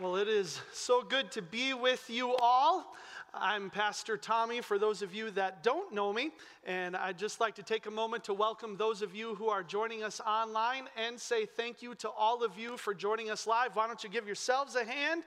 Well, it is so good to be with you all. I'm Pastor Tommy, for those of you that don't know me, and I'd just like to take a moment to welcome those of you who are joining us online and say thank you to all of you for joining us live. Why don't you give yourselves a hand?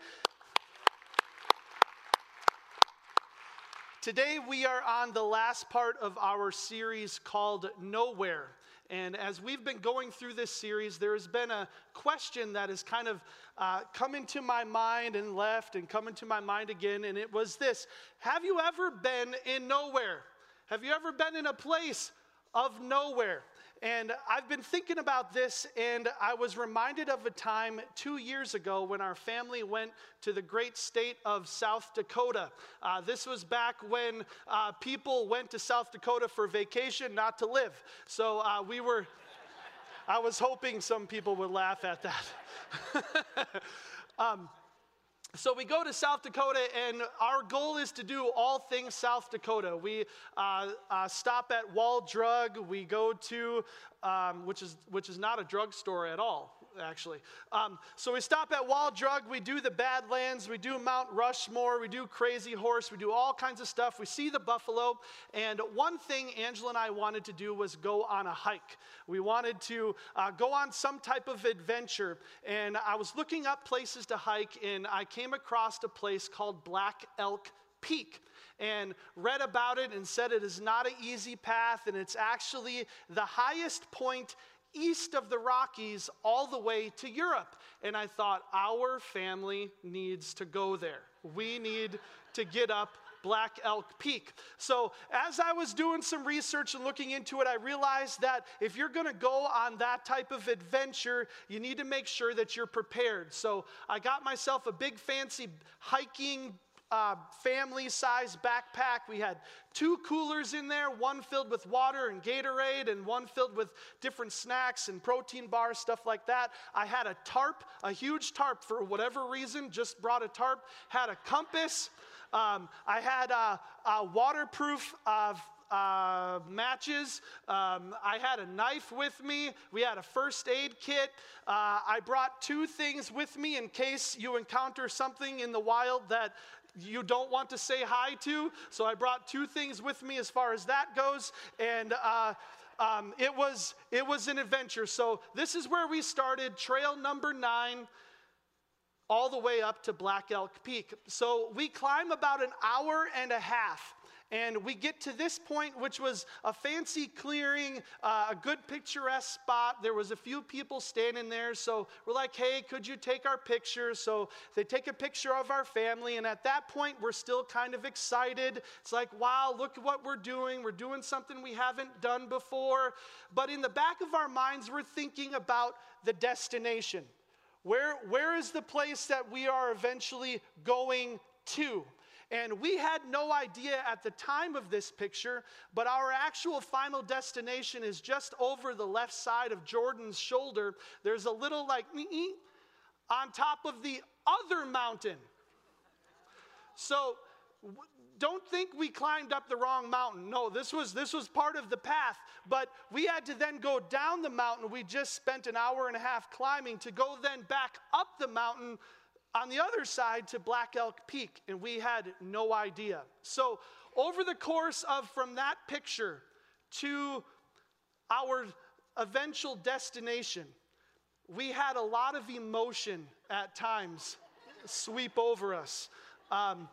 Today, we are on the last part of our series called Nowhere. And as we've been going through this series, there has been a question that has kind of uh, come into my mind and left and come into my mind again. And it was this Have you ever been in nowhere? Have you ever been in a place of nowhere? And I've been thinking about this, and I was reminded of a time two years ago when our family went to the great state of South Dakota. Uh, this was back when uh, people went to South Dakota for vacation, not to live. So uh, we were, I was hoping some people would laugh at that. um, so we go to South Dakota, and our goal is to do all things South Dakota. We uh, uh, stop at Wall Drug. We go to, um, which is which is not a drugstore at all actually. Um, so we stop at Wall Drug, we do the Badlands, we do Mount Rushmore, we do Crazy Horse, we do all kinds of stuff. We see the buffalo. And one thing Angela and I wanted to do was go on a hike. We wanted to uh, go on some type of adventure. And I was looking up places to hike, and I came across a place called Black Elk Peak and read about it and said it is not an easy path and it's actually the highest point east of the Rockies all the way to Europe. And I thought, our family needs to go there. We need to get up Black Elk Peak. So, as I was doing some research and looking into it, I realized that if you're going to go on that type of adventure, you need to make sure that you're prepared. So, I got myself a big fancy hiking uh, family size backpack. We had two coolers in there, one filled with water and Gatorade, and one filled with different snacks and protein bars, stuff like that. I had a tarp, a huge tarp for whatever reason, just brought a tarp, had a compass. Um, I had a, a waterproof uh, uh, matches. Um, I had a knife with me. We had a first aid kit. Uh, I brought two things with me in case you encounter something in the wild that you don't want to say hi to. So I brought two things with me as far as that goes. And uh, um, it, was, it was an adventure. So this is where we started, trail number nine all the way up to Black Elk Peak. So we climb about an hour and a half. And we get to this point, which was a fancy clearing, uh, a good picturesque spot. There was a few people standing there. So we're like, hey, could you take our picture? So they take a picture of our family. And at that point, we're still kind of excited. It's like, wow, look what we're doing. We're doing something we haven't done before. But in the back of our minds, we're thinking about the destination. Where, where is the place that we are eventually going to? And we had no idea at the time of this picture, but our actual final destination is just over the left side of Jordan's shoulder. There's a little like on top of the other mountain. So don't think we climbed up the wrong mountain. No, this was this was part of the path, but we had to then go down the mountain. We just spent an hour and a half climbing to go then back up the mountain on the other side to Black Elk Peak, and we had no idea. So, over the course of from that picture to our eventual destination, we had a lot of emotion at times sweep over us. Um,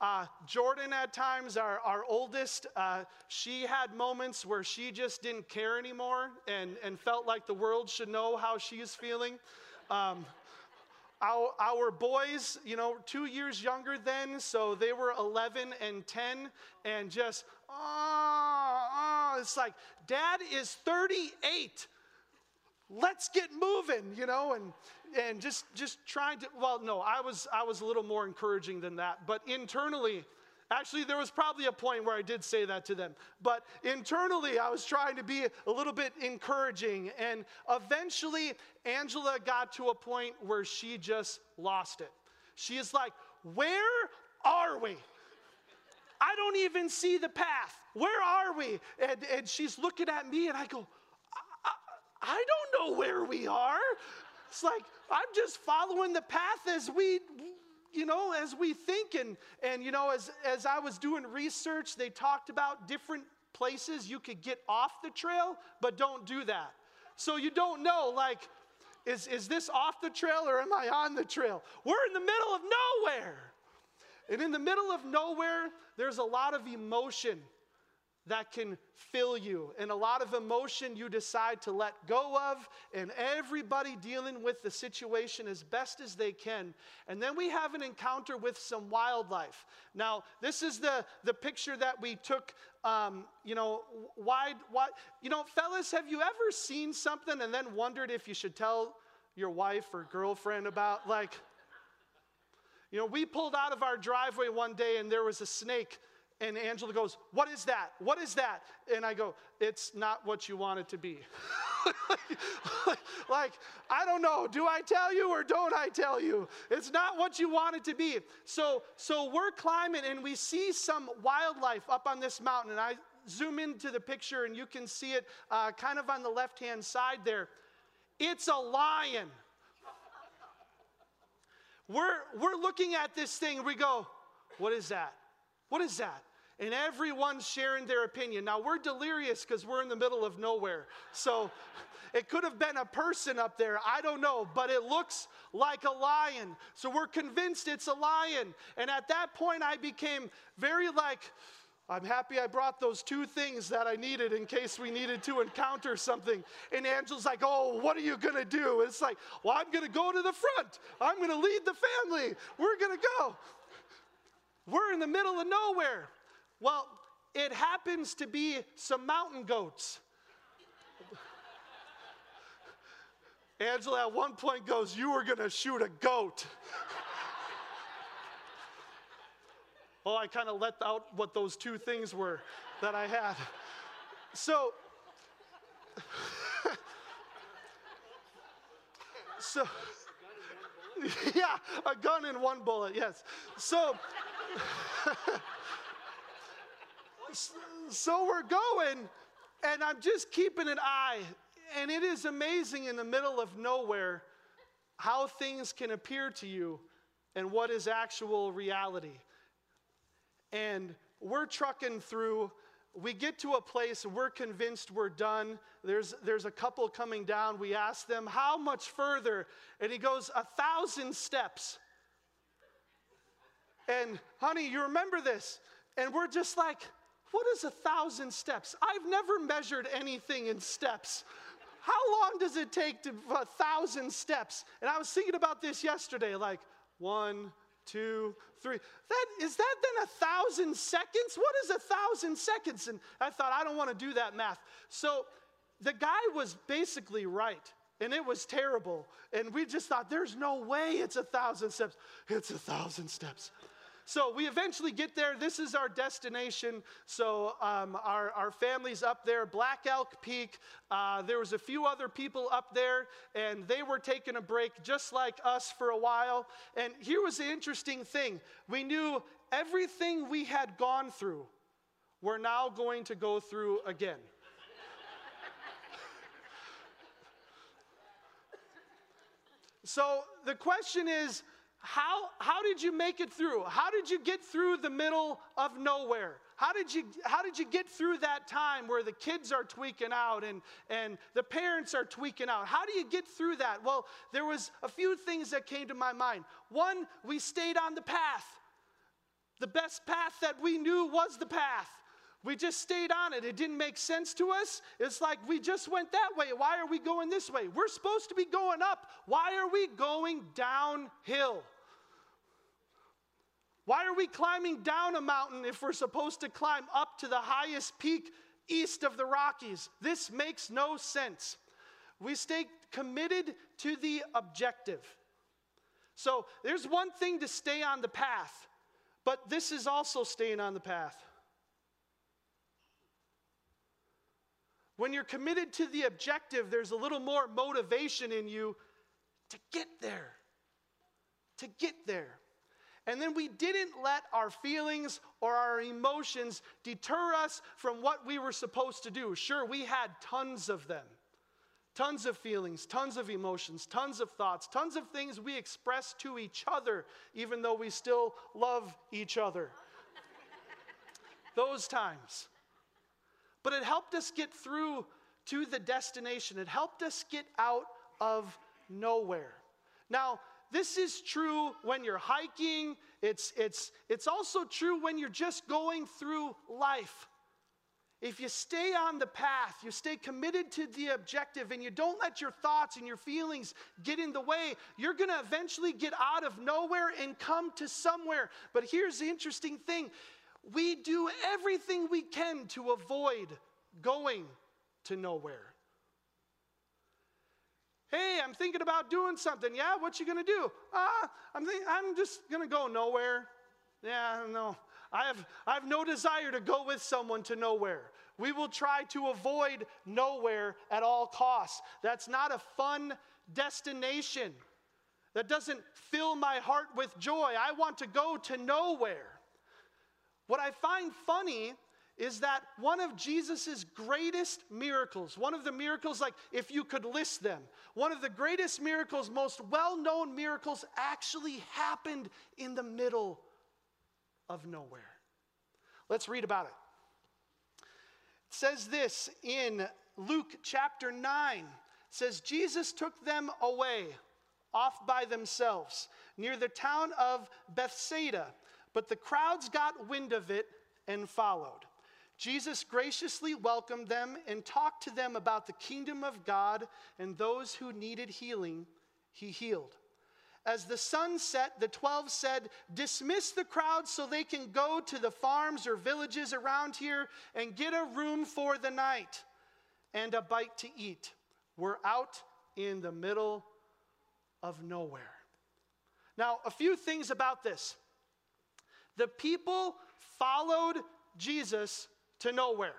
uh, Jordan, at times, our, our oldest, uh, she had moments where she just didn't care anymore and, and felt like the world should know how she is feeling. Um, our, our boys, you know, two years younger then, so they were 11 and 10, and just, oh, oh, it's like, dad is 38. Let's get moving, you know, and and just just trying to well no i was i was a little more encouraging than that but internally Actually, there was probably a point where I did say that to them. But internally, I was trying to be a little bit encouraging. And eventually, Angela got to a point where she just lost it. She is like, Where are we? I don't even see the path. Where are we? And, and she's looking at me, and I go, I, I, I don't know where we are. It's like, I'm just following the path as we, you know, as we think. And, and you know, as, as I was doing research, they talked about different places you could get off the trail, but don't do that. So you don't know, like, is, is this off the trail or am I on the trail? We're in the middle of nowhere. And in the middle of nowhere, there's a lot of emotion that can fill you, and a lot of emotion you decide to let go of, and everybody dealing with the situation as best as they can. And then we have an encounter with some wildlife. Now, this is the, the picture that we took, um, you know, wide, wide. You know, fellas, have you ever seen something and then wondered if you should tell your wife or girlfriend about, like, you know, we pulled out of our driveway one day and there was a snake and Angela goes, What is that? What is that? And I go, It's not what you want it to be. like, I don't know. Do I tell you or don't I tell you? It's not what you want it to be. So, so we're climbing and we see some wildlife up on this mountain. And I zoom into the picture and you can see it uh, kind of on the left hand side there. It's a lion. We're, we're looking at this thing we go, What is that? What is that? And everyone's sharing their opinion. Now, we're delirious because we're in the middle of nowhere. So it could have been a person up there. I don't know, but it looks like a lion. So we're convinced it's a lion. And at that point, I became very like, I'm happy I brought those two things that I needed in case we needed to encounter something. And Angela's like, Oh, what are you going to do? It's like, Well, I'm going to go to the front. I'm going to lead the family. We're going to go. We're in the middle of nowhere. Well, it happens to be some mountain goats. Angela at one point goes, You were going to shoot a goat. oh, I kind of let out what those two things were that I had. So, so, yeah, a gun and one bullet, yes. So, so we're going, and I'm just keeping an eye. And it is amazing in the middle of nowhere how things can appear to you and what is actual reality. And we're trucking through. We get to a place, we're convinced we're done. There's, there's a couple coming down. We ask them, How much further? And he goes, A thousand steps. And honey, you remember this. And we're just like, what is a thousand steps? I've never measured anything in steps. How long does it take to a thousand steps? And I was thinking about this yesterday, like one, two, three. That is that then a thousand seconds? What is a thousand seconds? And I thought, I don't want to do that math. So the guy was basically right. And it was terrible. And we just thought, there's no way it's a thousand steps. It's a thousand steps. So we eventually get there. This is our destination. So um, our, our family's up there, Black Elk Peak. Uh, there was a few other people up there, and they were taking a break just like us for a while. And here was the interesting thing we knew everything we had gone through, we're now going to go through again. so the question is, how, how did you make it through? How did you get through the middle of nowhere? How did you, how did you get through that time where the kids are tweaking out and, and the parents are tweaking out? How do you get through that? Well, there was a few things that came to my mind. One, we stayed on the path. The best path that we knew was the path. We just stayed on it. It didn't make sense to us. It's like we just went that way. Why are we going this way? We're supposed to be going up. Why are we going downhill? Why are we climbing down a mountain if we're supposed to climb up to the highest peak east of the Rockies? This makes no sense. We stay committed to the objective. So there's one thing to stay on the path, but this is also staying on the path. When you're committed to the objective, there's a little more motivation in you to get there. To get there. And then we didn't let our feelings or our emotions deter us from what we were supposed to do. Sure, we had tons of them. Tons of feelings, tons of emotions, tons of thoughts, tons of things we express to each other, even though we still love each other. Those times. But it helped us get through to the destination, it helped us get out of nowhere. Now, this is true when you're hiking, it's, it's, it's also true when you're just going through life. If you stay on the path, you stay committed to the objective, and you don't let your thoughts and your feelings get in the way, you're to eventually get out of nowhere and come to somewhere. But here's the interesting thing we do everything we can to avoid going to nowhere. Hey, I'm thinking about doing something. Yeah, what you gonna do? Ah, I'm I'm just gonna go nowhere. Yeah, no. I have, I have no desire to go with someone to nowhere. We will try to avoid nowhere at all costs. That's not a fun destination. That doesn't fill my heart with joy. I want to go to nowhere. What I find funny is that one of Jesus' greatest miracles, one of the miracles, like if you could list them, one of the greatest miracles, most well known miracles, actually happened in the middle of nowhere. Let's read about it. It says this in Luke chapter 9. It says, Jesus took them away off by themselves near the town of Bethsaida, but the crowds got wind of it and followed. Jesus graciously welcomed them and talked to them about the kingdom of God and those who needed healing, he healed. As the sun set, the 12 said, Dismiss the crowd so they can go to the farms or villages around here and get a room for the night and a bite to eat. We're out in the middle of nowhere. Now, a few things about this. The people followed Jesus to nowhere.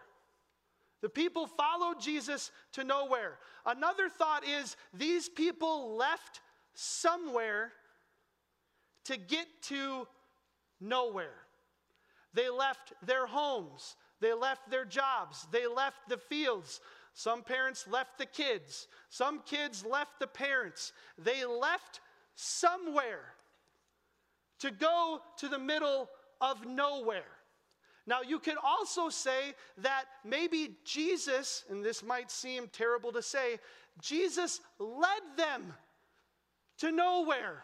The people followed Jesus to nowhere. Another thought is these people left somewhere to get to nowhere. They left their homes, they left their jobs, they left the fields. Some parents left the kids, some kids left the parents. They left somewhere to go to the middle of nowhere. Now, you could also say that maybe Jesus, and this might seem terrible to say, Jesus led them to nowhere.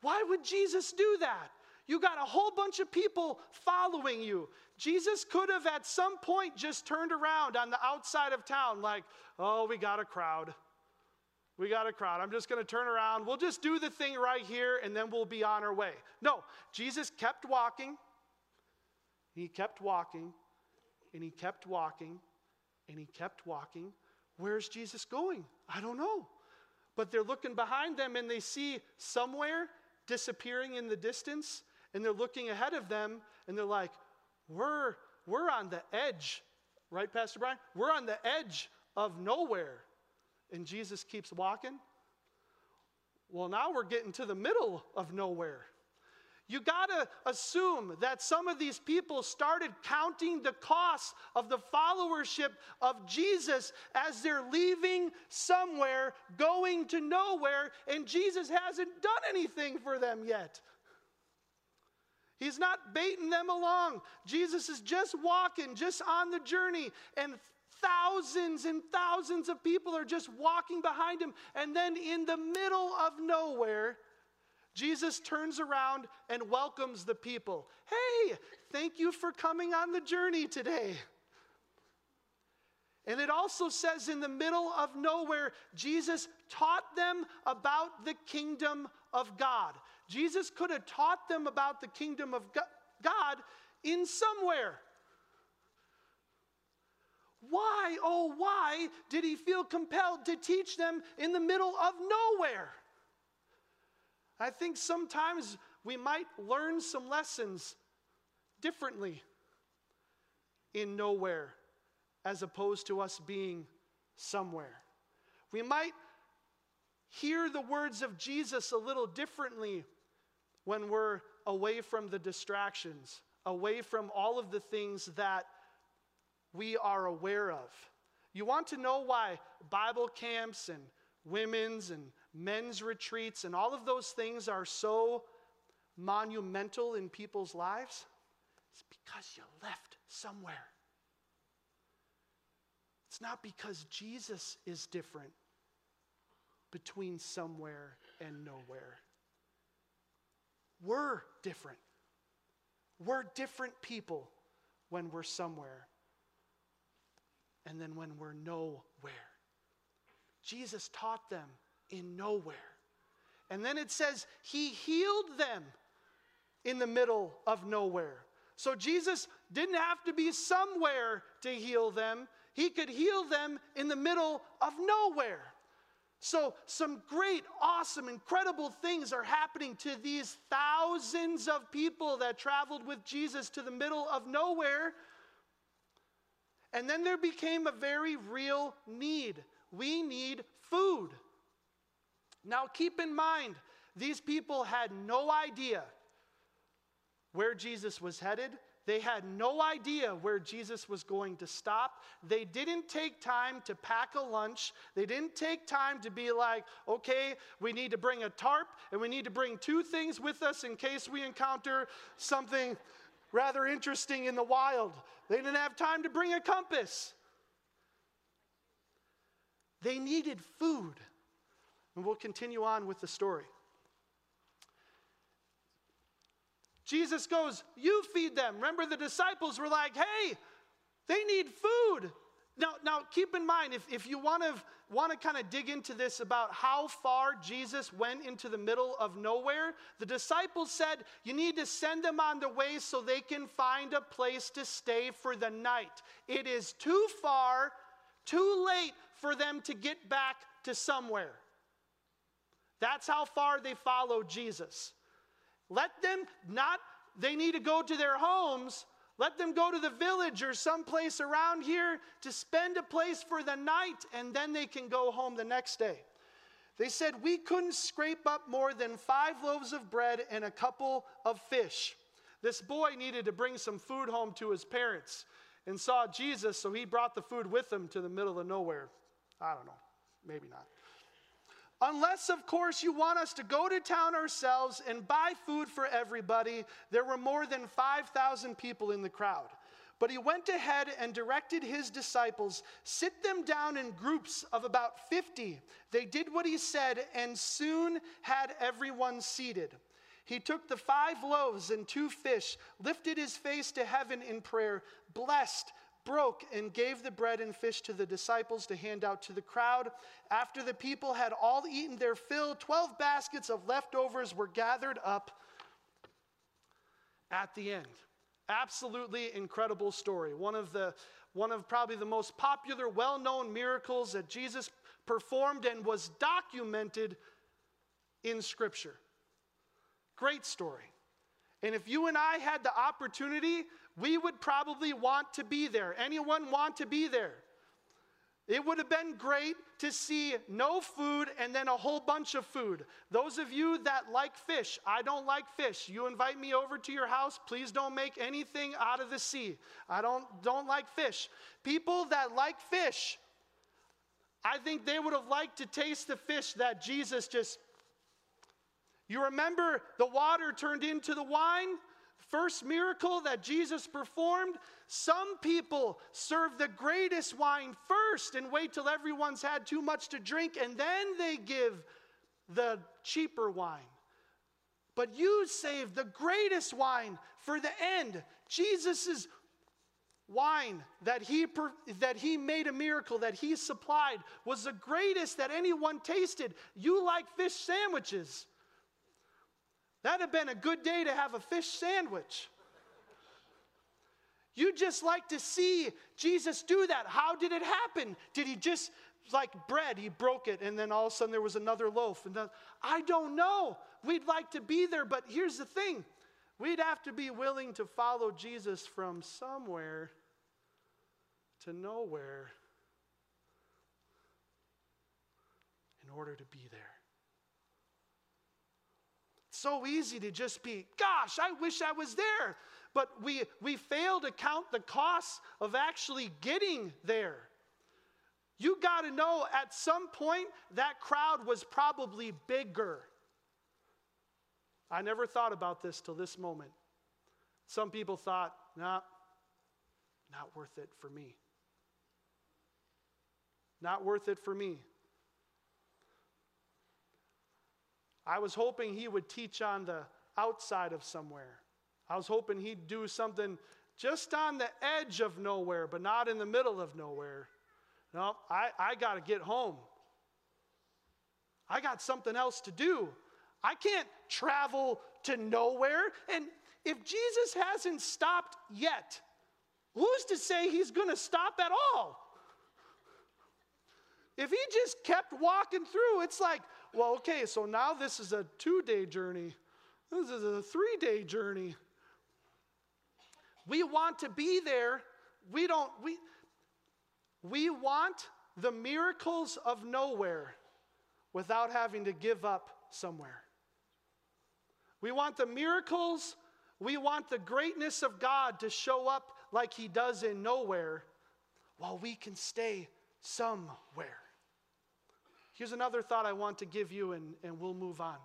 Why would Jesus do that? You got a whole bunch of people following you. Jesus could have at some point just turned around on the outside of town, like, oh, we got a crowd. We got a crowd. I'm just going to turn around. We'll just do the thing right here and then we'll be on our way. No, Jesus kept walking. He kept walking and he kept walking and he kept walking. Where's Jesus going? I don't know. But they're looking behind them and they see somewhere disappearing in the distance and they're looking ahead of them and they're like, we're, we're on the edge, right, Pastor Brian? We're on the edge of nowhere. And Jesus keeps walking. Well, now we're getting to the middle of nowhere. You got to assume that some of these people started counting the cost of the followership of Jesus as they're leaving somewhere, going to nowhere, and Jesus hasn't done anything for them yet. He's not baiting them along. Jesus is just walking, just on the journey, and thousands and thousands of people are just walking behind him. And then in the middle of nowhere, Jesus turns around and welcomes the people. Hey, thank you for coming on the journey today. And it also says in the middle of nowhere, Jesus taught them about the kingdom of God. Jesus could have taught them about the kingdom of God in somewhere. Why, oh, why did he feel compelled to teach them in the middle of nowhere? I think sometimes we might learn some lessons differently in nowhere as opposed to us being somewhere. We might hear the words of Jesus a little differently when we're away from the distractions, away from all of the things that we are aware of. You want to know why Bible camps and women's and men's retreats and all of those things are so monumental in people's lives? It's because you left somewhere. It's not because Jesus is different between somewhere and nowhere. We're different. We're different people when we're somewhere and then when we're nowhere. Jesus taught them in nowhere. And then it says he healed them in the middle of nowhere. So Jesus didn't have to be somewhere to heal them, he could heal them in the middle of nowhere. So, some great, awesome, incredible things are happening to these thousands of people that traveled with Jesus to the middle of nowhere. And then there became a very real need. We need food. Now, keep in mind, these people had no idea where Jesus was headed. They had no idea where Jesus was going to stop. They didn't take time to pack a lunch. They didn't take time to be like, okay, we need to bring a tarp and we need to bring two things with us in case we encounter something rather interesting in the wild. They didn't have time to bring a compass. They needed food. And we'll continue on with the story. Jesus goes, You feed them. Remember, the disciples were like, Hey, they need food. Now, now keep in mind, if, if you want to want to kind of dig into this about how far Jesus went into the middle of nowhere, the disciples said, You need to send them on the way so they can find a place to stay for the night. It is too far, too late for them to get back to somewhere. That's how far they followed Jesus. Let them not, they need to go to their homes. Let them go to the village or someplace around here to spend a place for the night, and then they can go home the next day. They said, We couldn't scrape up more than five loaves of bread and a couple of fish. This boy needed to bring some food home to his parents and saw Jesus, so he brought the food with him to the middle of nowhere. I don't know, maybe not. Unless, of course, you want us to go to town ourselves and buy food for everybody. There were more than 5,000 people in the crowd. But he went ahead and directed his disciples, sit them down in groups of about 50. They did what he said and soon had everyone seated. He took the five loaves and two fish, lifted his face to heaven in prayer, blessed, broke and gave the bread and fish to the disciples to hand out to the crowd. After the people had all eaten their fill, 12 baskets of leftovers were gathered up at the end. Absolutely incredible story. One of the one of probably the most popular, well-known miracles that Jesus performed and was documented in scripture. Great story. And if you and I had the opportunity we would probably want to be there. Anyone want to be there? It would have been great to see no food and then a whole bunch of food. Those of you that like fish, I don't like fish. You invite me over to your house, please don't make anything out of the sea. I don't don't like fish. People that like fish, I think they would have liked to taste the fish that Jesus just You remember the water turned into the wine? First miracle that Jesus performed, some people serve the greatest wine first and wait till everyone's had too much to drink and then they give the cheaper wine. But you save the greatest wine for the end. Jesus' wine that he, that he made a miracle, that he supplied, was the greatest that anyone tasted. You like fish sandwiches. That'd have been a good day to have a fish sandwich. You just like to see Jesus do that. How did it happen? Did he just, like bread, he broke it, and then all of a sudden there was another loaf? And I don't know. We'd like to be there, but here's the thing we'd have to be willing to follow Jesus from somewhere to nowhere in order to be there so easy to just be, gosh, I wish I was there. But we, we fail to count the costs of actually getting there. You got to know at some point that crowd was probably bigger. I never thought about this till this moment. Some people thought, nah, not worth it for me. Not worth it for me. I was hoping he would teach on the outside of somewhere. I was hoping he'd do something just on the edge of nowhere, but not in the middle of nowhere. No, I, I got to get home. I got something else to do. I can't travel to nowhere. And if Jesus hasn't stopped yet, who's to say he's going to stop at all? If he just kept walking through, it's like, well, okay, so now this is a two day journey. This is a three day journey. We want to be there. We don't, we, we want the miracles of nowhere without having to give up somewhere. We want the miracles, we want the greatness of God to show up like He does in nowhere while we can stay somewhere. Here's another thought I want to give you, and, and we'll move on.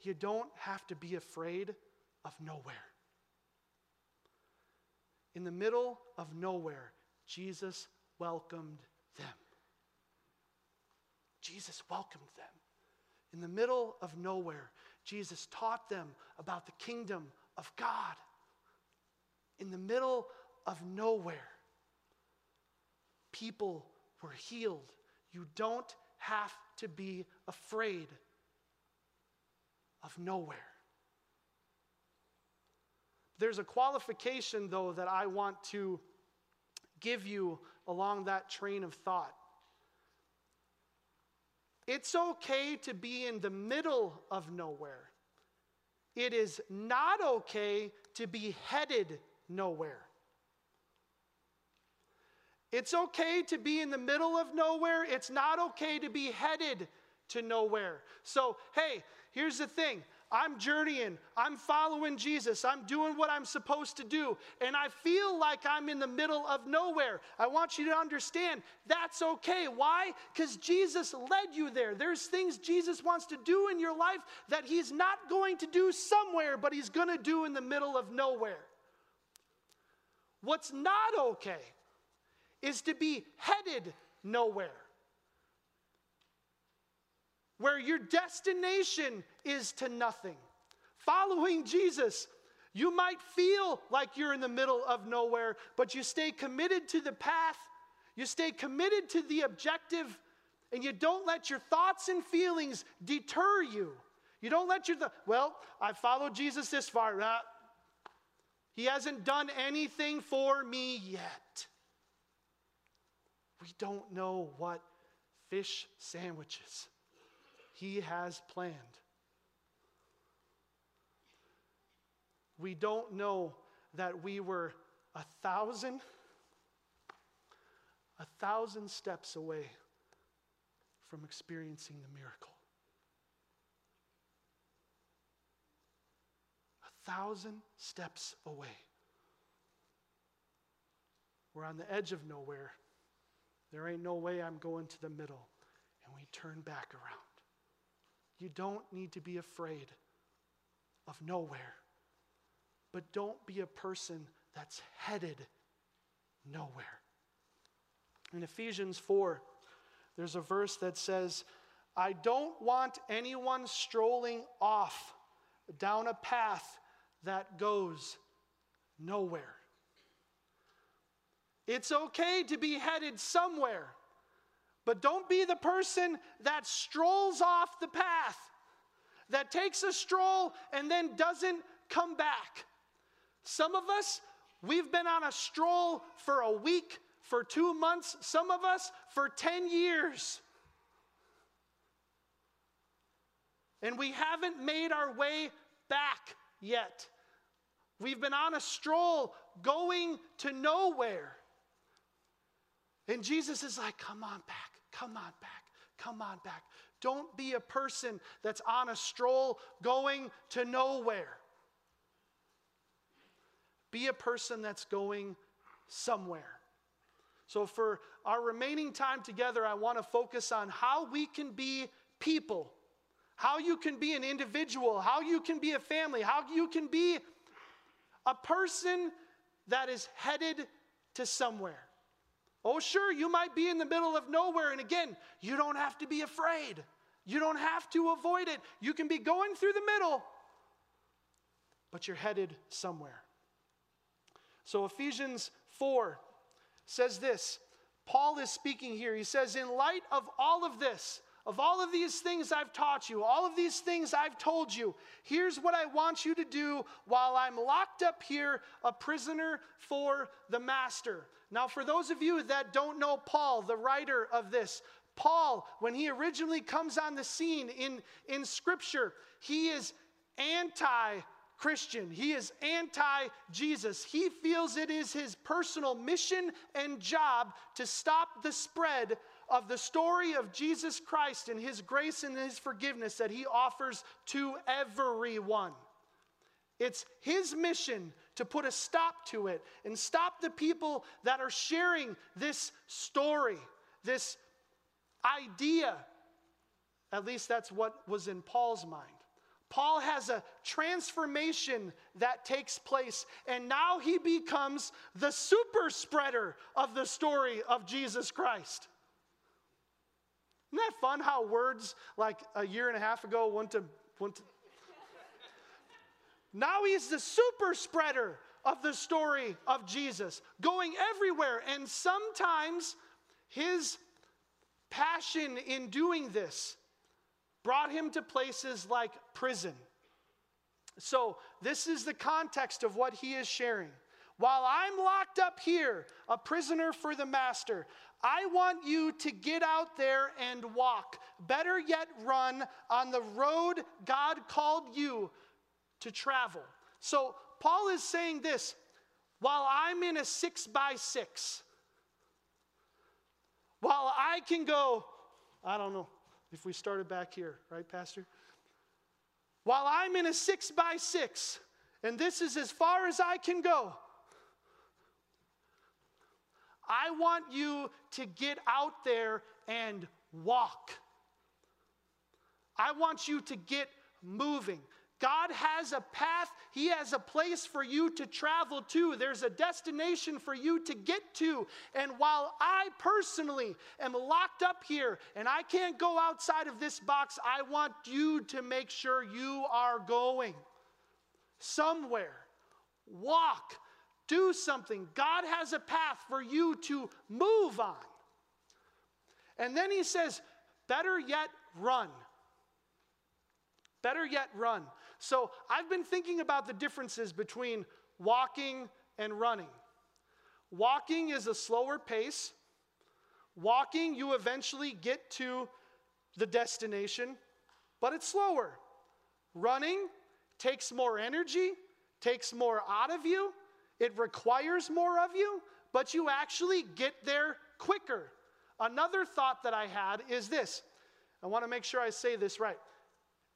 You don't have to be afraid of nowhere. In the middle of nowhere, Jesus welcomed them. Jesus welcomed them. In the middle of nowhere, Jesus taught them about the kingdom of God. In the middle of nowhere, people were healed. You don't have to be afraid of nowhere. There's a qualification, though, that I want to give you along that train of thought. It's okay to be in the middle of nowhere. It is not okay to be headed nowhere. It's okay to be in the middle of nowhere. It's not okay to be headed to nowhere. So, hey, here's the thing I'm journeying, I'm following Jesus, I'm doing what I'm supposed to do, and I feel like I'm in the middle of nowhere. I want you to understand that's okay. Why? Because Jesus led you there. There's things Jesus wants to do in your life that He's not going to do somewhere, but He's going to do in the middle of nowhere. What's not okay is to be headed nowhere where your destination is to nothing. Following Jesus, you might feel like you're in the middle of nowhere, but you stay committed to the path, you stay committed to the objective, and you don't let your thoughts and feelings deter you. You don't let your, th- well, I followed Jesus this far. Uh, he hasn't done anything for me yet. We don't know what fish sandwiches he has planned. We don't know that we were a thousand, a thousand steps away from experiencing the miracle. A thousand steps away. We're on the edge of nowhere. There ain't no way I'm going to the middle. And we turn back around. You don't need to be afraid of nowhere. But don't be a person that's headed nowhere. In Ephesians 4, there's a verse that says, I don't want anyone strolling off down a path that goes nowhere. It's okay to be headed somewhere. But don't be the person that strolls off the path, that takes a stroll and then doesn't come back. Some of us, we've been on a stroll for a week, for two months, some of us for 10 years. And we haven't made our way back yet. We've been on a stroll going to nowhere. And Jesus is like, come on back. Come on back. Come on back. Don't be a person that's on a stroll going to nowhere. Be a person that's going somewhere. So, for our remaining time together, I want to focus on how we can be people, how you can be an individual, how you can be a family, how you can be a person that is headed to somewhere. Oh, sure, you might be in the middle of nowhere, and again, you don't have to be afraid. You don't have to avoid it. You can be going through the middle, but you're headed somewhere. So, Ephesians 4 says this Paul is speaking here. He says, In light of all of this, of all of these things I've taught you, all of these things I've told you, here's what I want you to do while I'm locked up here, a prisoner for the master. Now, for those of you that don't know Paul, the writer of this, Paul, when he originally comes on the scene in, in Scripture, he is anti Christian. He is anti Jesus. He feels it is his personal mission and job to stop the spread of the story of Jesus Christ and his grace and his forgiveness that he offers to everyone. It's his mission to put a stop to it and stop the people that are sharing this story, this idea. At least that's what was in Paul's mind. Paul has a transformation that takes place, and now he becomes the super spreader of the story of Jesus Christ. Isn't that fun how words like a year and a half ago went to, went now he's the super spreader of the story of Jesus, going everywhere. And sometimes his passion in doing this brought him to places like prison. So, this is the context of what he is sharing. While I'm locked up here, a prisoner for the master, I want you to get out there and walk. Better yet, run on the road God called you to travel. So, Paul is saying this while I'm in a six by six, while I can go, I don't know, if we started back here, right, Pastor? While I'm in a six by six, and this is as far as I can go, I want you to get out there and walk. I want you to get moving. God has a path, He has a place for you to travel to. There's a destination for you to get to. And while I personally am locked up here and I can't go outside of this box, I want you to make sure you are going somewhere. Walk, do something. God has a path for you to move on. And then He says, better yet, run. Better yet, run. So I've been thinking about the differences between walking and running. Walking is a slower pace. Walking, you eventually get to the destination, but it's slower. Running takes more energy, takes more out of you, it requires more of you, but you actually get there quicker. Another thought that I had is this I want to make sure I say this right.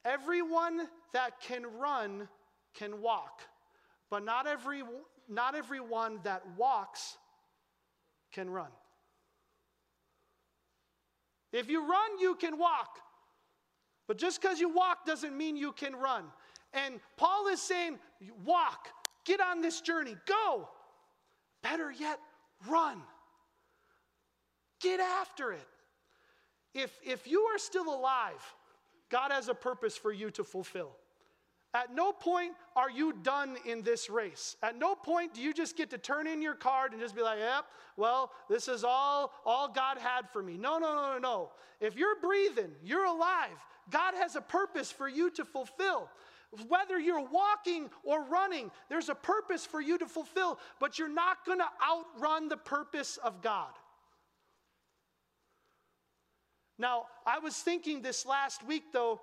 Everyone that can run can walk, but not, every, not everyone that walks can run. If you run, you can walk. But just because you walk doesn't mean you can run. And Paul is saying, walk, get on this journey, go. Better yet, run. Get after it. If, if you are still alive, God has a purpose for you to fulfill. At no point are you done in this race. At no point do you just get to turn in your card and just be like, yep, well, this is all, all God had for me. No, no, no, no, no. If you're breathing, you're alive. God has a purpose for you to fulfill. Whether you're walking or running, there's a purpose for you to fulfill, but you're not going to outrun the purpose of God. Now, I was thinking this last week, though,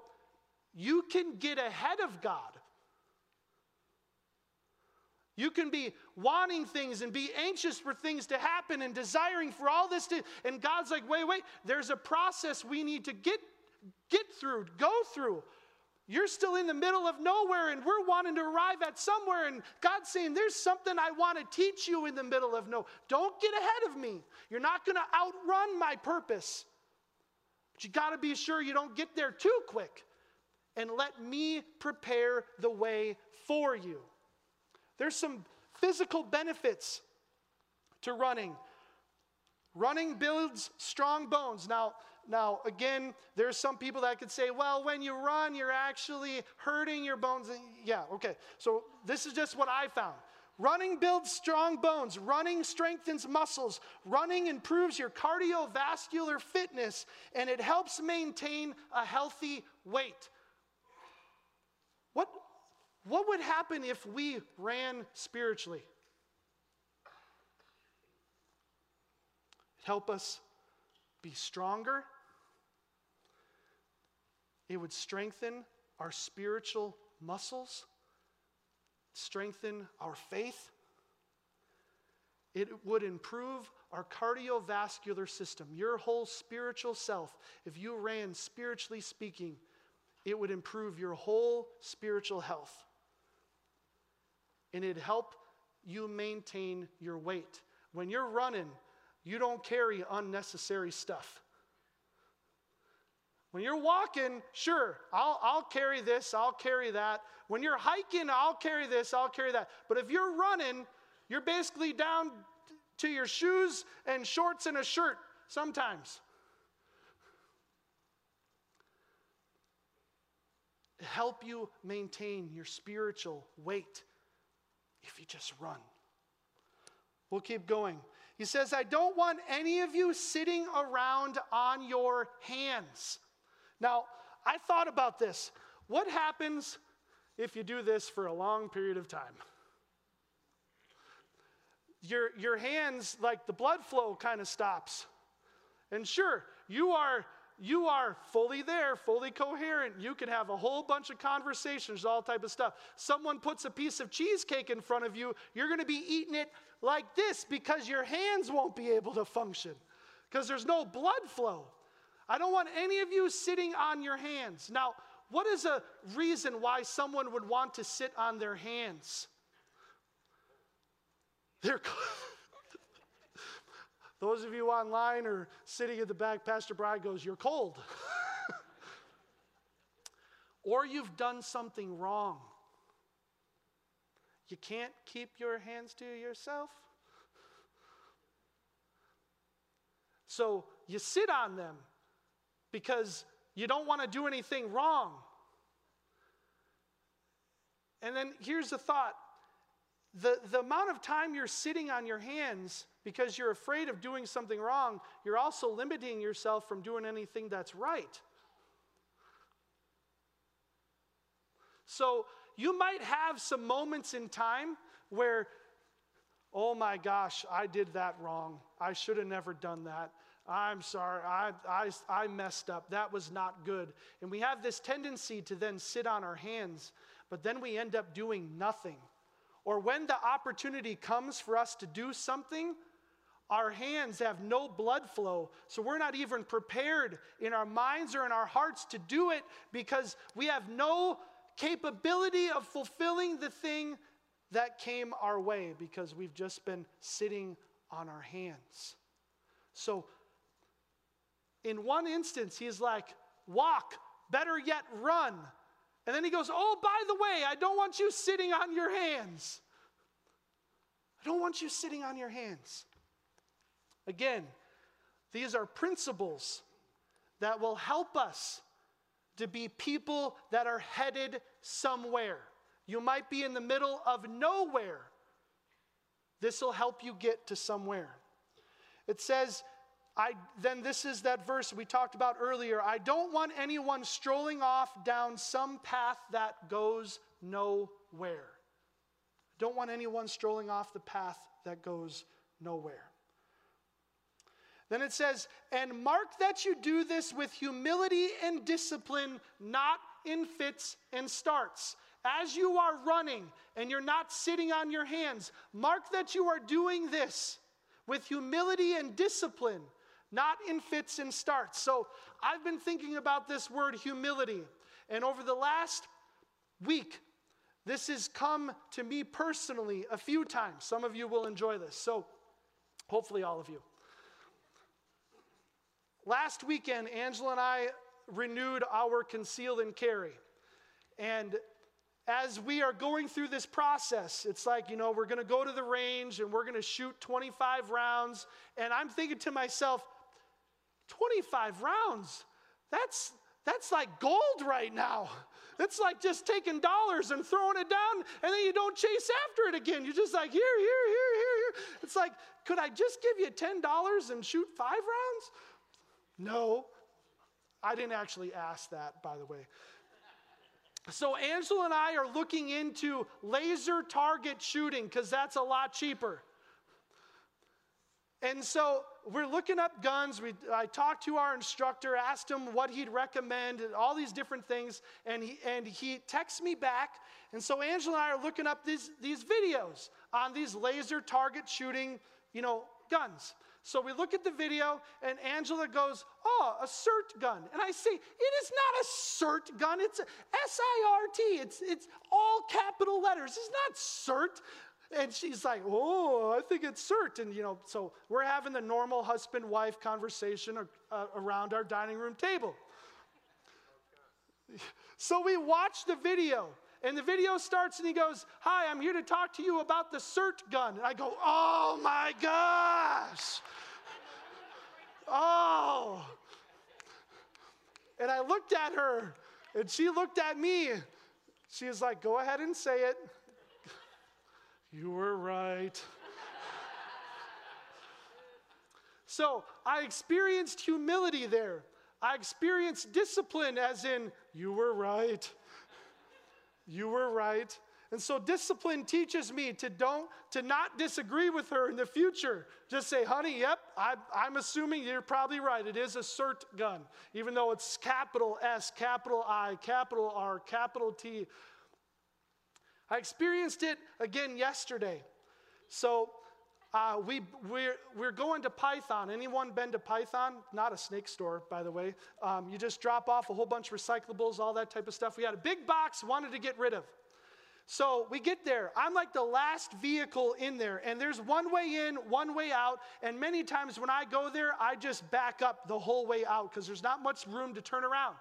you can get ahead of God. You can be wanting things and be anxious for things to happen and desiring for all this to, and God's like, wait, wait, there's a process we need to get, get through, go through. You're still in the middle of nowhere and we're wanting to arrive at somewhere. And God's saying, There's something I want to teach you in the middle of no. Don't get ahead of me. You're not going to outrun my purpose. But you got to be sure you don't get there too quick. And let me prepare the way for you. There's some physical benefits to running. Running builds strong bones. Now, now, again, there's some people that could say, well, when you run, you're actually hurting your bones. Yeah, okay. So this is just what I found. Running builds strong bones. Running strengthens muscles. Running improves your cardiovascular fitness, and it helps maintain a healthy weight. What, what would happen if we ran spiritually? It Help us be stronger it would strengthen our spiritual muscles, strengthen our faith. It would improve our cardiovascular system, your whole spiritual self. If you ran spiritually speaking, it would improve your whole spiritual health. And it'd help you maintain your weight. When you're running, you don't carry unnecessary stuff. When you're walking, sure, I'll, I'll carry this, I'll carry that. When you're hiking, I'll carry this, I'll carry that. But if you're running, you're basically down to your shoes and shorts and a shirt sometimes. Help you maintain your spiritual weight if you just run. We'll keep going. He says, I don't want any of you sitting around on your hands. Now, I thought about this. What happens if you do this for a long period of time? Your, your hands, like the blood flow kind of stops. And sure, you are you are fully there, fully coherent. You can have a whole bunch of conversations, all type of stuff. Someone puts a piece of cheesecake in front of you, you're going to be eating it like this because your hands won't be able to function because there's no blood flow. I don't want any of you sitting on your hands. Now, what is a reason why someone would want to sit on their hands? They're Those of you online or sitting at the back, Pastor Bride goes, You're cold. or you've done something wrong. You can't keep your hands to yourself. So you sit on them because you don't want to do anything wrong. And then here's the thought the, the amount of time you're sitting on your hands because you're afraid of doing something wrong, you're also limiting yourself from doing anything that's right. So you might have some moments in time where, oh my gosh, I did that wrong. I should have never done that. I'm sorry, I, I, I messed up. That was not good. And we have this tendency to then sit on our hands, but then we end up doing nothing. Or when the opportunity comes for us to do something, our hands have no blood flow. So we're not even prepared in our minds or in our hearts to do it because we have no capability of fulfilling the thing that came our way because we've just been sitting on our hands. So in one instance, he's like, walk, better yet, run. And then he goes, Oh, by the way, I don't want you sitting on your hands. I don't want you sitting on your hands. Again, these are principles that will help us to be people that are headed somewhere. You might be in the middle of nowhere. This will help you get to somewhere. It says, I, then this is that verse we talked about earlier. I don't want anyone strolling off down some path that goes nowhere. I Don't want anyone strolling off the path that goes nowhere. Then it says, and mark that you do this with humility and discipline, not in fits and starts. As you are running and you're not sitting on your hands, mark that you are doing this with humility and discipline not in fits and starts. So I've been thinking about this word humility. And over the last week, this has come to me personally a few times. Some of you will enjoy this. So, hopefully, all of you. Last weekend, Angela and I renewed our conceal and carry. And as we are going through this process, it's like, you know, we're going to go to the range and we're going to shoot 25 rounds. And I'm thinking to myself, 25 rounds? That's, that's like gold right now. It's like just taking dollars and throwing it down, and then you don't chase after it again. You're just like, here, here, here, here, here. It's like, could I just give you $10 and shoot five rounds? No. I didn't actually ask that, by the way. So, Angela and I are looking into laser target shooting because that's a lot cheaper. And so we're looking up guns. We, I talked to our instructor, asked him what he'd recommend, and all these different things, and he, and he texts me back. And so Angela and I are looking up these, these videos on these laser target shooting, you know, guns. So we look at the video, and Angela goes, Oh, a SIRT gun. And I say, It is not a SIRT gun, it's S I R T. It's, it's all capital letters. It's not SIRT. And she's like, Oh, I think it's SIRT. And, you know, so we're having the normal husband wife conversation around our dining room table. So we watch the video. And the video starts and he goes, Hi, I'm here to talk to you about the SIRT gun. And I go, Oh my gosh. Oh. And I looked at her and she looked at me. She was like, Go ahead and say it. You were right. so I experienced humility there. I experienced discipline, as in, You were right. You were right. And so discipline teaches me to don't to not disagree with her in the future. Just say, honey, yep, I, I'm assuming you're probably right. It is a SIRT gun, even though it's capital S, capital I, capital R, capital T. I experienced it again yesterday. So uh, we, we're, we're going to Python. Anyone been to Python? Not a snake store, by the way. Um, you just drop off a whole bunch of recyclables, all that type of stuff. We had a big box, wanted to get rid of. So we get there. I'm like the last vehicle in there, and there's one way in, one way out. And many times when I go there, I just back up the whole way out because there's not much room to turn around.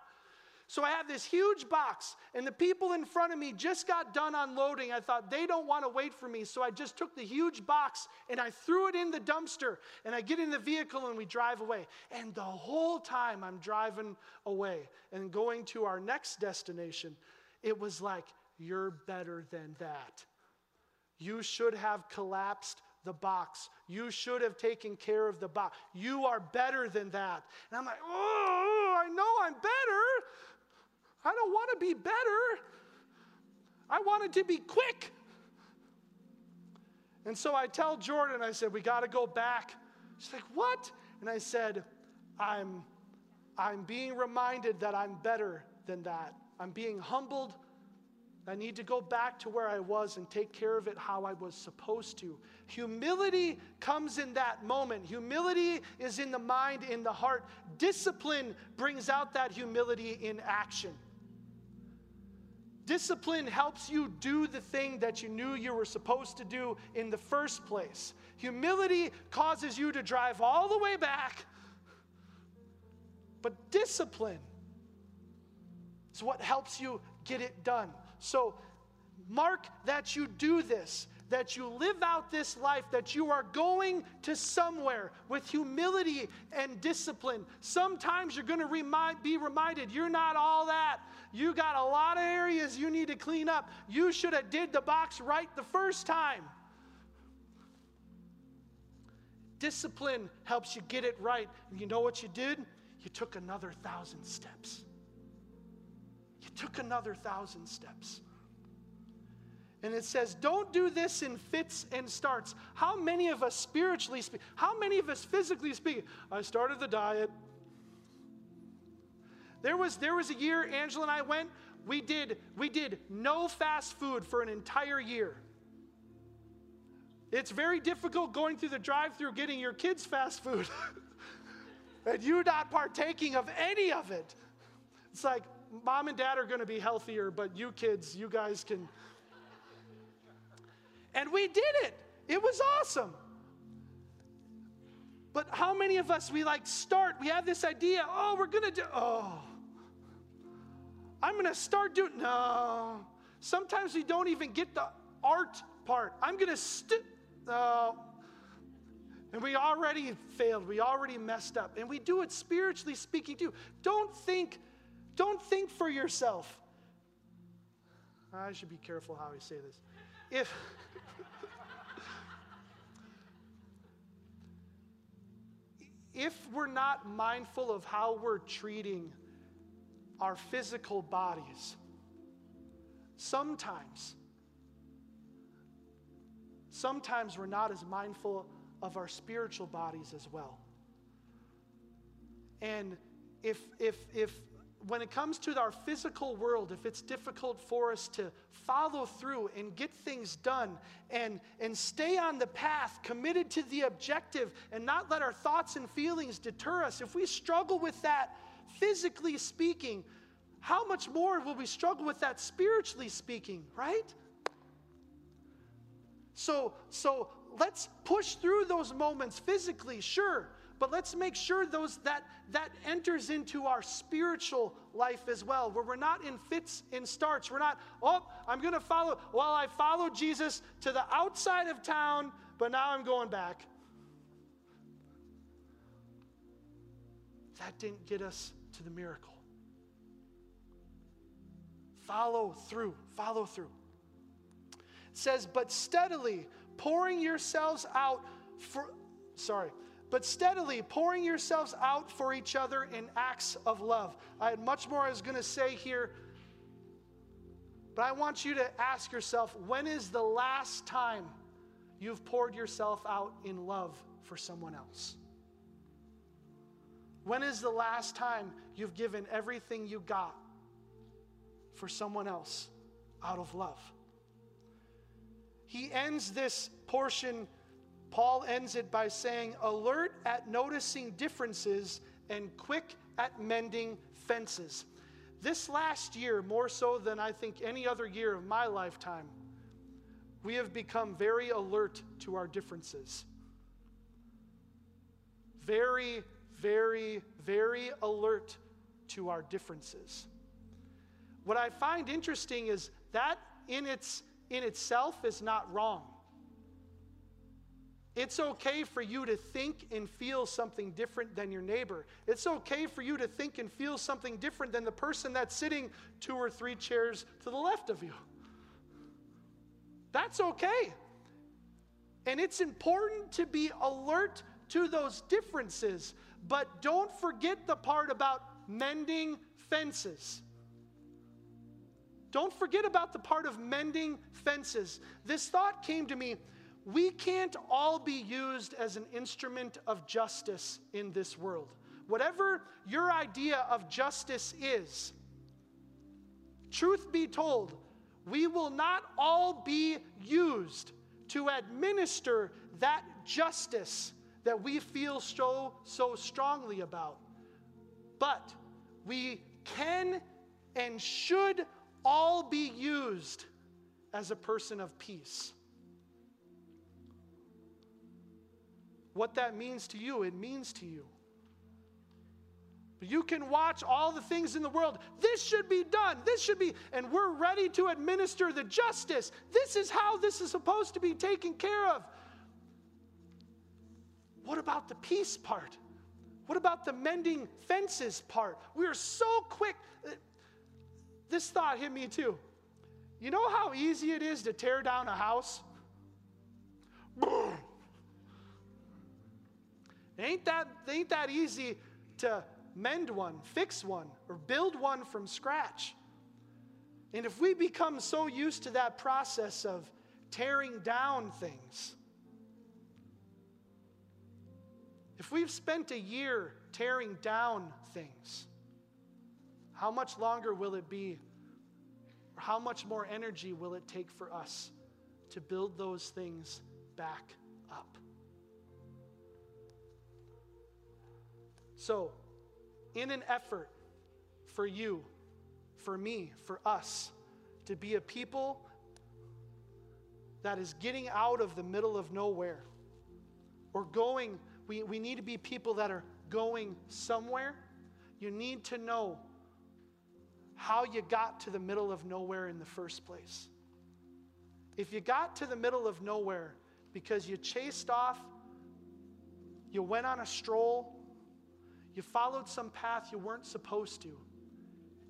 So I have this huge box, and the people in front of me just got done unloading. I thought they don't want to wait for me, so I just took the huge box and I threw it in the dumpster. And I get in the vehicle and we drive away. And the whole time I'm driving away and going to our next destination, it was like, you're better than that. You should have collapsed the box. You should have taken care of the box. You are better than that. And I'm like, oh, I know I'm better. I don't want to be better. I wanted to be quick. And so I tell Jordan, I said, we got to go back. She's like, what? And I said, I'm, I'm being reminded that I'm better than that. I'm being humbled I need to go back to where I was and take care of it how I was supposed to. Humility comes in that moment. Humility is in the mind, in the heart. Discipline brings out that humility in action. Discipline helps you do the thing that you knew you were supposed to do in the first place. Humility causes you to drive all the way back. But discipline is what helps you get it done. So, mark that you do this, that you live out this life, that you are going to somewhere with humility and discipline. Sometimes you're going to remind, be reminded you're not all that. You got a lot of areas you need to clean up. You should have did the box right the first time. Discipline helps you get it right. And you know what you did? You took another thousand steps. You took another thousand steps. And it says, don't do this in fits and starts. How many of us spiritually speak? How many of us physically speak? I started the diet. There was, there was a year Angela and I went, we did, we did no fast food for an entire year. It's very difficult going through the drive through getting your kids fast food and you not partaking of any of it. It's like, mom and dad are going to be healthier, but you kids, you guys can. And we did it. It was awesome. But how many of us, we like start, we have this idea, oh, we're going to do, oh, I'm going to start doing, no. Sometimes we don't even get the art part. I'm going to, st- no. And we already failed. We already messed up. And we do it spiritually speaking too. Don't think, don't think for yourself. I should be careful how I say this. If if we're not mindful of how we're treating our physical bodies, sometimes, sometimes we're not as mindful of our spiritual bodies as well. And if, if, if when it comes to our physical world, if it's difficult for us to follow through and get things done and, and stay on the path, committed to the objective, and not let our thoughts and feelings deter us, if we struggle with that physically speaking, how much more will we struggle with that spiritually speaking, right? So, so let's push through those moments physically, sure, but let's make sure those that that enters into our spiritual life as well, where we're not in fits and starts. We're not, oh, I'm gonna follow, well, I followed Jesus to the outside of town, but now I'm going back. That didn't get us to the miracle. Follow through, follow through. It says, but steadily pouring yourselves out for, sorry, but steadily pouring yourselves out for each other in acts of love. I had much more I was going to say here, but I want you to ask yourself when is the last time you've poured yourself out in love for someone else? When is the last time you've given everything you got for someone else out of love? He ends this portion Paul ends it by saying, alert at noticing differences and quick at mending fences. This last year, more so than I think any other year of my lifetime, we have become very alert to our differences. Very, very, very alert to our differences. What I find interesting is that in, its, in itself is not wrong. It's okay for you to think and feel something different than your neighbor. It's okay for you to think and feel something different than the person that's sitting two or three chairs to the left of you. That's okay. And it's important to be alert to those differences, but don't forget the part about mending fences. Don't forget about the part of mending fences. This thought came to me we can't all be used as an instrument of justice in this world. Whatever your idea of justice is, truth be told, we will not all be used to administer that justice that we feel so, so strongly about. But we can and should all be used as a person of peace. What that means to you, it means to you. But you can watch all the things in the world. This should be done. This should be, and we're ready to administer the justice. This is how this is supposed to be taken care of. What about the peace part? What about the mending fences part? We are so quick. This thought hit me too. You know how easy it is to tear down a house? Boom. Ain't that, ain't that easy to mend one, fix one, or build one from scratch? And if we become so used to that process of tearing down things, if we've spent a year tearing down things, how much longer will it be, or how much more energy will it take for us to build those things back So, in an effort for you for me, for us, to be a people that is getting out of the middle of nowhere or going. We, we need to be people that are going somewhere. You need to know how you got to the middle of nowhere in the first place. If you got to the middle of nowhere because you chased off, you went on a stroll, you followed some path you weren't supposed to,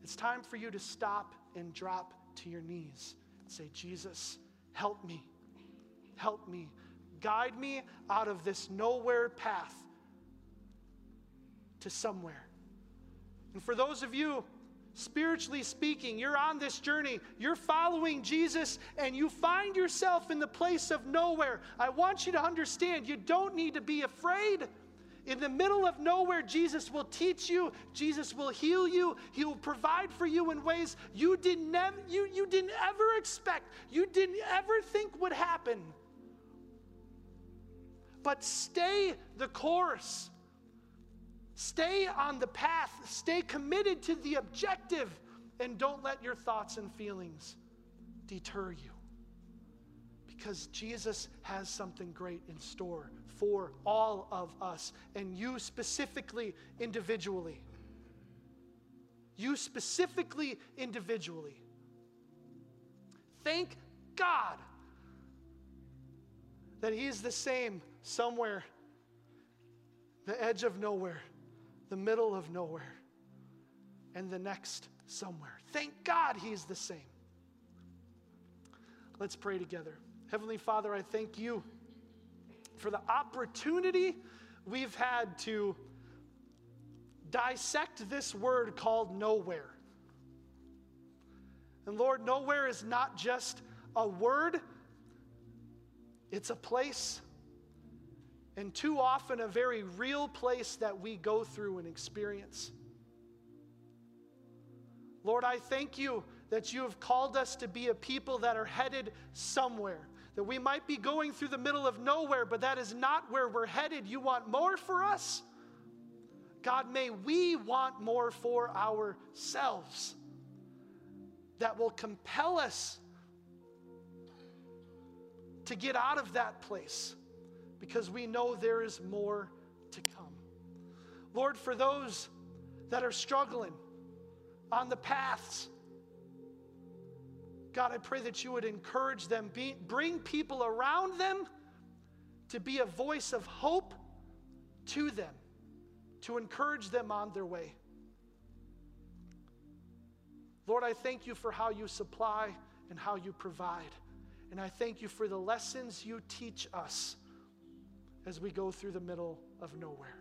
it's time for you to stop and drop to your knees and say, Jesus, help me. Help me. Guide me out of this nowhere path to somewhere. And for those of you, spiritually speaking, you're on this journey, you're following Jesus, and you find yourself in the place of nowhere. I want you to understand you don't need to be afraid. In the middle of nowhere, Jesus will teach you, Jesus will heal you, He will provide for you in ways you didn't, you, you didn't ever expect, you didn't ever think would happen. But stay the course. Stay on the path. Stay committed to the objective. And don't let your thoughts and feelings deter you. Because Jesus has something great in store for all of us, and you specifically, individually. You specifically, individually. Thank God that He is the same somewhere, the edge of nowhere, the middle of nowhere, and the next somewhere. Thank God He's the same. Let's pray together. Heavenly Father, I thank you for the opportunity we've had to dissect this word called nowhere. And Lord, nowhere is not just a word, it's a place. And too often, a very real place that we go through and experience. Lord, I thank you that you have called us to be a people that are headed somewhere that we might be going through the middle of nowhere, but that is not where we're headed. You want more for us? God, may we want more for ourselves that will compel us to get out of that place because we know there is more to come. Lord, for those that are struggling on the paths, God, I pray that you would encourage them, be, bring people around them to be a voice of hope to them, to encourage them on their way. Lord, I thank you for how you supply and how you provide. And I thank you for the lessons you teach us as we go through the middle of nowhere.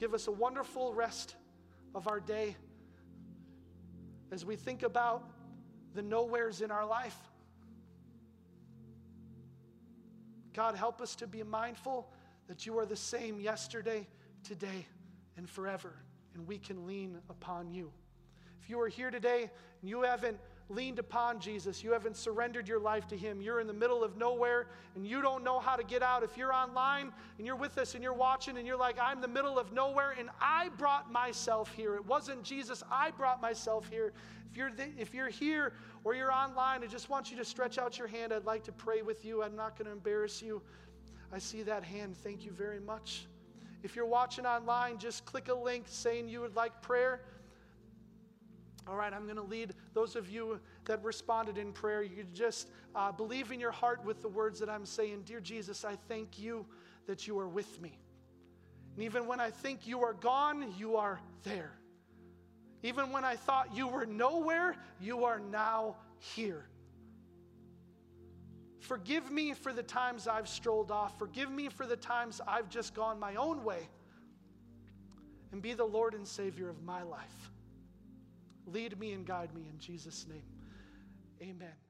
Give us a wonderful rest of our day as we think about the nowheres in our life. God, help us to be mindful that you are the same yesterday, today, and forever, and we can lean upon you. If you are here today and you haven't leaned upon Jesus, you haven't surrendered your life to Him, you're in the middle of nowhere and you don't know how to get out. If you're online and you're with us and you're watching and you're like, I'm the middle of nowhere and I brought myself here, it wasn't Jesus, I brought myself here. If you're, the, if you're here or you're online, I just want you to stretch out your hand. I'd like to pray with you. I'm not going to embarrass you. I see that hand. Thank you very much. If you're watching online, just click a link saying you would like prayer. All right, I'm going to lead those of you that responded in prayer. You just uh, believe in your heart with the words that I'm saying. Dear Jesus, I thank you that you are with me. And even when I think you are gone, you are there. Even when I thought you were nowhere, you are now here. Forgive me for the times I've strolled off. Forgive me for the times I've just gone my own way. And be the Lord and Savior of my life. Lead me and guide me in Jesus' name. Amen.